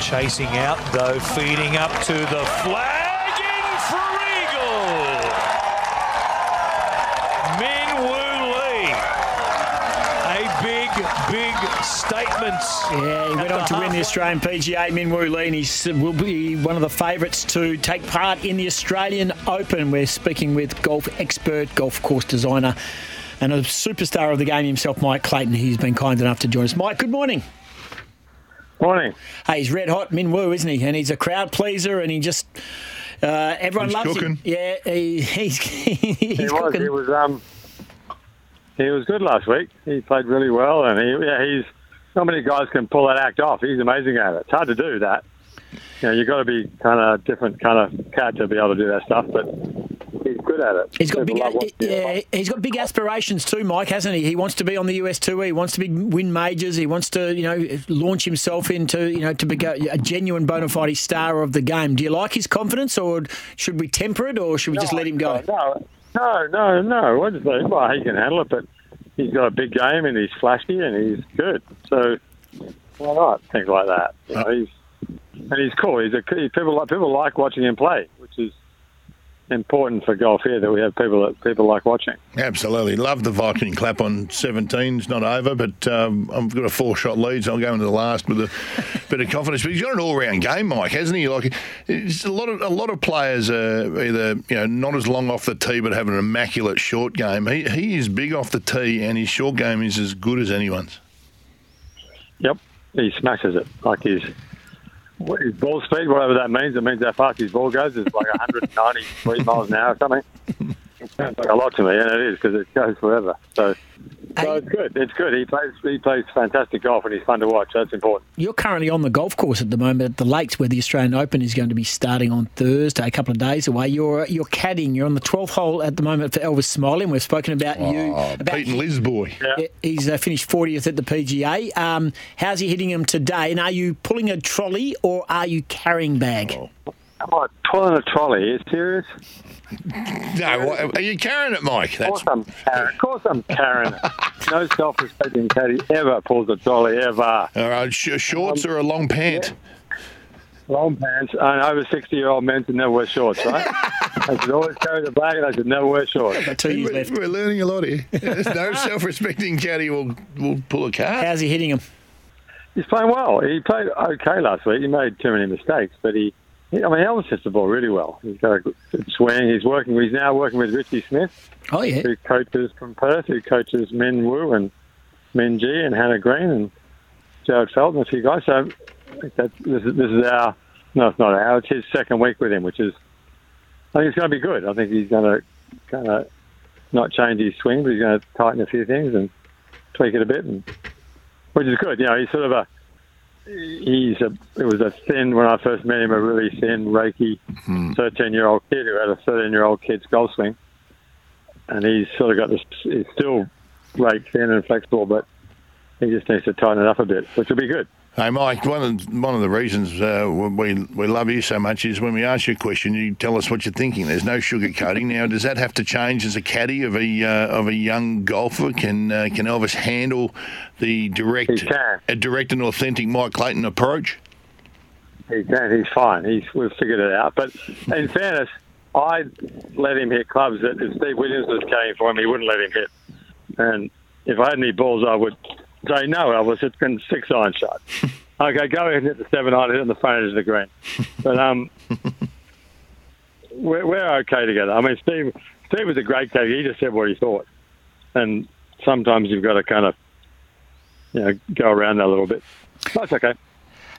Chasing out though, feeding up to the flag in for Eagle. Min Woo Lee. A big, big statement. Yeah, he went on to win the Australian PGA, Min Woo Lee, and he will be one of the favourites to take part in the Australian Open. We're speaking with golf expert, golf course designer, and a superstar of the game himself, Mike Clayton. He's been kind enough to join us. Mike, good morning. Morning. Hey, he's red hot Min Woo, isn't he? And he's a crowd pleaser, and he just uh, everyone He's loves cooking. him. Yeah, he, he's he's he was. cooking. He was. Um, he was good last week. He played really well, and he, yeah, he's not many guys can pull that act off. He's amazing at it. It's hard to do that. You know, you've got to be kind of different kind of cat to be able to do that stuff, but he's good at it. He's got big, People love watching yeah, he's got big aspirations too, Mike, hasn't he? He wants to be on the US tour. He wants to be, win majors. He wants to, you know, launch himself into, you know, to be a genuine bona fide star of the game. Do you like his confidence, or should we temper it, or should we just let him go? No, no, no, no. We'll just let him- Well, he can handle it, but he's got a big game and he's flashy and he's good. So why not things like that? You know, he's and he's cool. He's a people like people like watching him play, which is important for golf here that we have people that people like watching. Absolutely. Love the Viking clap on 17. It's not over, but um, I've got a four shot lead, so I'll go into the last with a bit of confidence. But he's got an all round game, Mike, hasn't he? Like, it's a lot of a lot of players are either you know not as long off the tee, but have an immaculate short game. He he is big off the tee, and his short game is as good as anyone's. Yep, he smashes it like his ball speed, whatever that means. It means how fast his ball goes. It's like 193 miles an hour or something. It sounds like a lot to me, and it is because it goes forever. So, so it's good. It's good. He plays he plays fantastic golf, and he's fun to watch. That's important. You're currently on the golf course at the moment at the Lakes, where the Australian Open is going to be starting on Thursday, a couple of days away. You're you're caddying. You're on the 12th hole at the moment for Elvis Smylie. and We've spoken about you. Oh, About Pete and Liz boy. Yeah, He's uh, finished 40th at the PGA. Um, how's he hitting him today? And are you pulling a trolley or are you carrying bag? Am I pulling a trolley? Are you serious? No, what, are you carrying it, Mike? Of course I'm carrying. Of course I'm carrying it. No self-respecting caddy ever pulls a trolley ever. All right, sh- shorts or a long pant? Long pants and over 60-year-old men should never wear shorts, right? I should always carry the bag, and they should never wear shorts. Two We're, we're learning a lot here. There's no self-respecting caddy will will pull a card. How's he hitting him? He's playing well. He played okay last week. He made too many mistakes, but he, he I mean, Elvis hits the ball really well. He's got a good swing. He's working. He's now working with Ritchie Smith, Oh, yeah. who coaches from Perth, who coaches Min Woo and Minjee and Hannah Green and Jarryd Felton, and a few guys. So that's, this, is, this is our, no, it's not our, it's his second week with him, which is, I think it's going to be good. I think he's going to kind of not change his swing, but he's going to tighten a few things and tweak it a bit, and which is good. You know, he's sort of a, he's a, it was a thin, when I first met him, a really thin, raky hmm. 13 year old kid who had a 13 year old kid's golf swing. And he's sort of got this, he's still rake thin and flexible, but he just needs to tighten it up a bit, which will be good. Hey, Mike, one of, one of the reasons uh, we, we love you so much is when we ask you a question, you tell us what you're thinking. There's no sugarcoating. Now, does that have to change as a caddy of a uh, of a young golfer? Can uh, can Elvis handle the direct, a direct and authentic Mike Clayton approach? He can, he's fine. He's, we've figured it out. But in fairness, I let him hit clubs that if Steve Williams was caddying for him, he wouldn't let him hit. And if I had any balls, I would say, no, Elvis, it's been six iron shot. Okay, go ahead and hit the seven iron, hit it on the front edge of the green. But um, we're, we're okay together. I mean, Steve, Steve was a great coach. He just said what he thought, and sometimes you've got to kind of, you know, go around that a little bit. That's okay.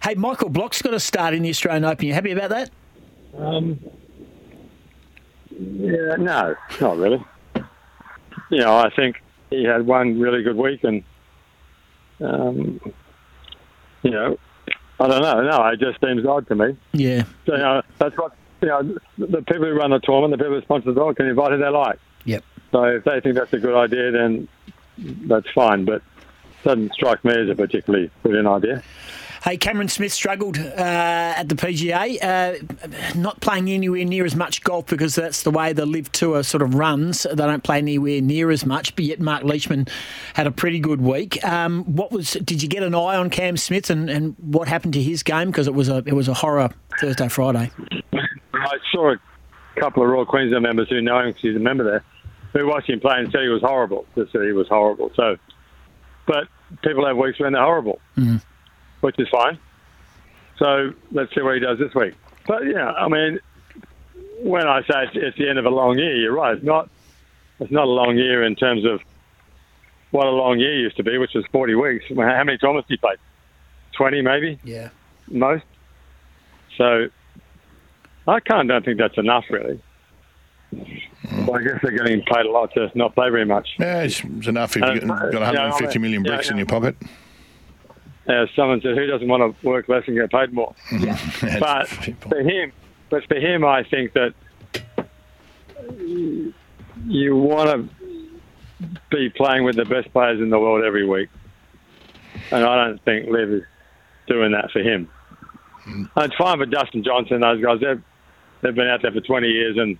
Hey, Michael Block's got a start in the Australian Open. You happy about that? Um, yeah, no, not really. You know, I think he had one really good week, and um, you know, I don't know. No, it just seems odd to me. Yeah. So, you know, that's what you know. The people who run the tournament, the people who sponsor the tournament, can invite who they like. Yep. So if they think that's a good idea, then that's fine. But it doesn't strike me as a particularly brilliant idea. Hey, Cameron Smith struggled uh, at the PGA, uh, not playing anywhere near as much golf because that's the way the LIV Tour sort of runs. They don't play anywhere near as much, but yet Mark Leishman had a pretty good week. Um, what was? Did you get an eye on Cam Smith and, and what happened to his game? Because it was a it was a horror Thursday Friday. I saw a couple of Royal Queensland members who know him because he's a member there, who watched him play and said he was horrible. They said he was horrible. So, but people have weeks when they're horrible. Mm-hmm which is fine. So let's see what he does this week. But yeah, I mean, when I say it's, it's the end of a long year, you're right. It's not. It's not a long year in terms of what a long year used to be, which was 40 weeks. How many tournaments did he play? 20 maybe. Yeah. Most. So I kind of don't think that's enough, really. Hmm. Well, I guess they're getting paid a lot to not play very much. Yeah, it's, it's enough if you've got, got uh, 150 million bricks yeah, in your pocket. As someone said, who doesn't want to work less and get paid more? Yeah. but for him, but for him, I think that you want to be playing with the best players in the world every week, and I don't think LIV is doing that for him. Mm. It's fine for Dustin Johnson; those guys they've they've been out there for 20 years, and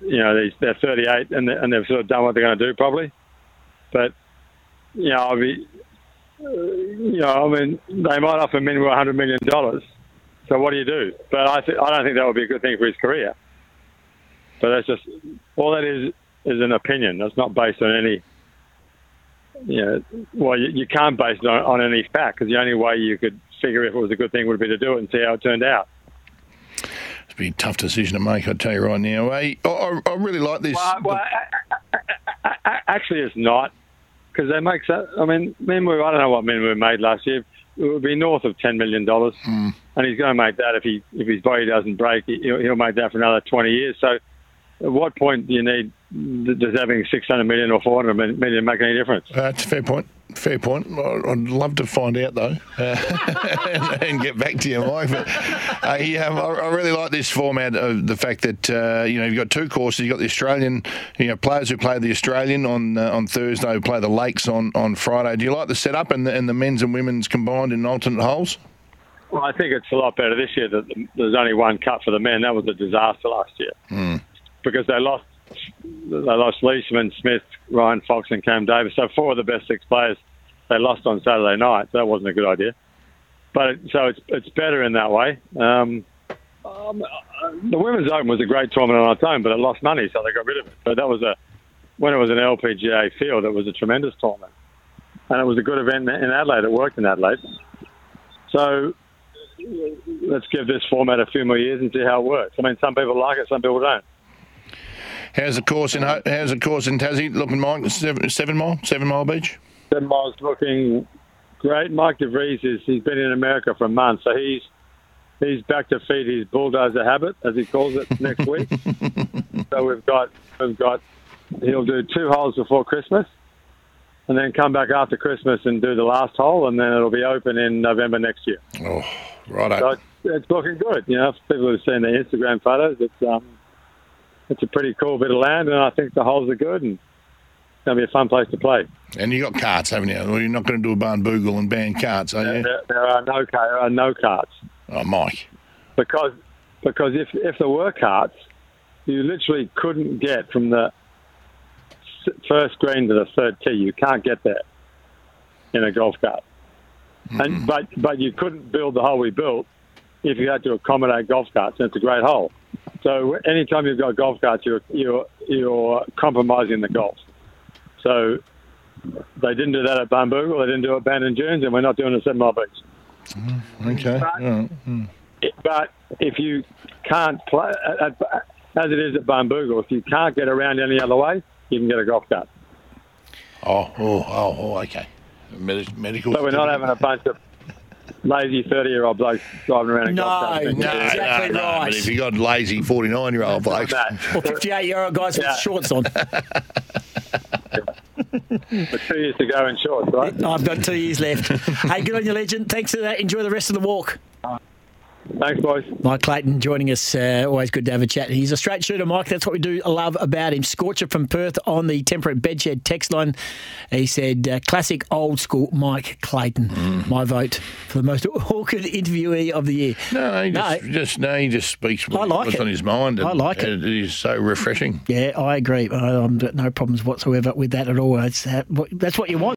you know they're 38, and and they've sort of done what they're going to do probably. But you know, I'll be Uh, you know, I mean, they might offer a hundred million dollars. So what do you do? But I, th- I don't think that would be a good thing for his career. But that's just all that is is an opinion. That's not based on any. You know, well, you, you can't base it on, on any fact because the only way you could figure if it was a good thing would be to do it and see how it turned out. It'd be a tough decision to make, I tell you right now. Eh? I, I, I really like this. Well, well actually, it's not because they make so. I mean, Min Woo. I don't know what Min Woo made last year. It would be north of ten million dollars, mm. and he's going to make that if he if his body doesn't break. He'll, he'll make that for another twenty years. So, at what point do you need does having six hundred million or four hundred million make any difference? That's a fair point. Fair point. I'd love to find out though, uh, and, and, get back to you, Mike. But uh, yeah, I, really like this format of the fact that uh, you know you've got two courses. You've got the Australian, you know, players who play the Australian on uh, on Thursday, who play the Lakes on, on Friday. Do you like the setup and the, and the men's and women's combined in alternate holes? Well, I think it's a lot better this year. That there's only one cut for the men. That was a disaster last year mm. because they lost they lost Leishman, Smith, Ryan Fox, and Cam Davis. So four of the best six players they lost on Saturday night. So that wasn't a good idea. But so it's it's better in that way. Um, um, the Women's Open was a great tournament on its own, but it lost money, so they got rid of it. So that was a when it was an LPGA field, it was a tremendous tournament, and it was a good event in Adelaide. It worked in Adelaide. So let's give this format a few more years and see how it works. I mean, some people like it, some people don't. How's the course in How's the course in Tassie looking, Mike? Seven, seven mile, seven mile beach. Seven miles looking great. Mike DeVries is he's been in America for months, so he's he's back to feed his bulldozer habit, as he calls it, next week. so we've got we've got he'll do two holes before Christmas, and then come back after Christmas and do the last hole, and then it'll be open in November next year. Oh, right. So it's, it's looking good. You know, people who've seen the Instagram photos. It's um, it's a pretty cool bit of land, and I think the holes are good, and it's going to be a fun place to play. And you got carts, haven't you? Well, you're not going to do a Barnbougle and ban carts, are you? There, there, are no there are no carts. Oh, Mike. Because because if if there were carts, you literally couldn't get from the first green to the third tee. You can't get there in a golf cart. Mm-hmm. And but but you couldn't build the hole we built if you had to accommodate golf carts. And it's a great hole. So anytime you've got golf carts, you're you're you're compromising the golf. So they didn't do that at Barnbougle. They didn't do it at Bandon Dunes, and we're not doing it at Seven Mile Beach. Mm, okay. But, All right. Hmm. but if you can't play, as it is at Barnbougle, if you can't get around any other way, you can get a golf cart. Oh, oh, oh, oh, okay. Medi- medical. So we're not having a bunch of lazy 30 year old blokes driving around in No, golf carts. No, Exactly no, no. right. But if you got lazy forty-nine-year-old blokes, That. Or 58 year old guys with shorts on. For two years to go in shorts, right? I've got two years left. hey, good on you, legend. Thanks for that. Enjoy the rest of the walk. Thanks, boys. Mike Clayton joining us. Uh, always good to have a chat. He's a straight shooter, Mike. That's what we do love about him. Scorcher from Perth on the temperate bedshed text line. He said, uh, classic old school Mike Clayton. Mm. My vote for the most awkward interviewee of the year. no, he just, No. just no, he just speaks what, I like what's it. on his mind. And, I like it. It is so refreshing. Yeah, I agree. I, I've got no problems whatsoever with that at all. It's, uh, that's what you want.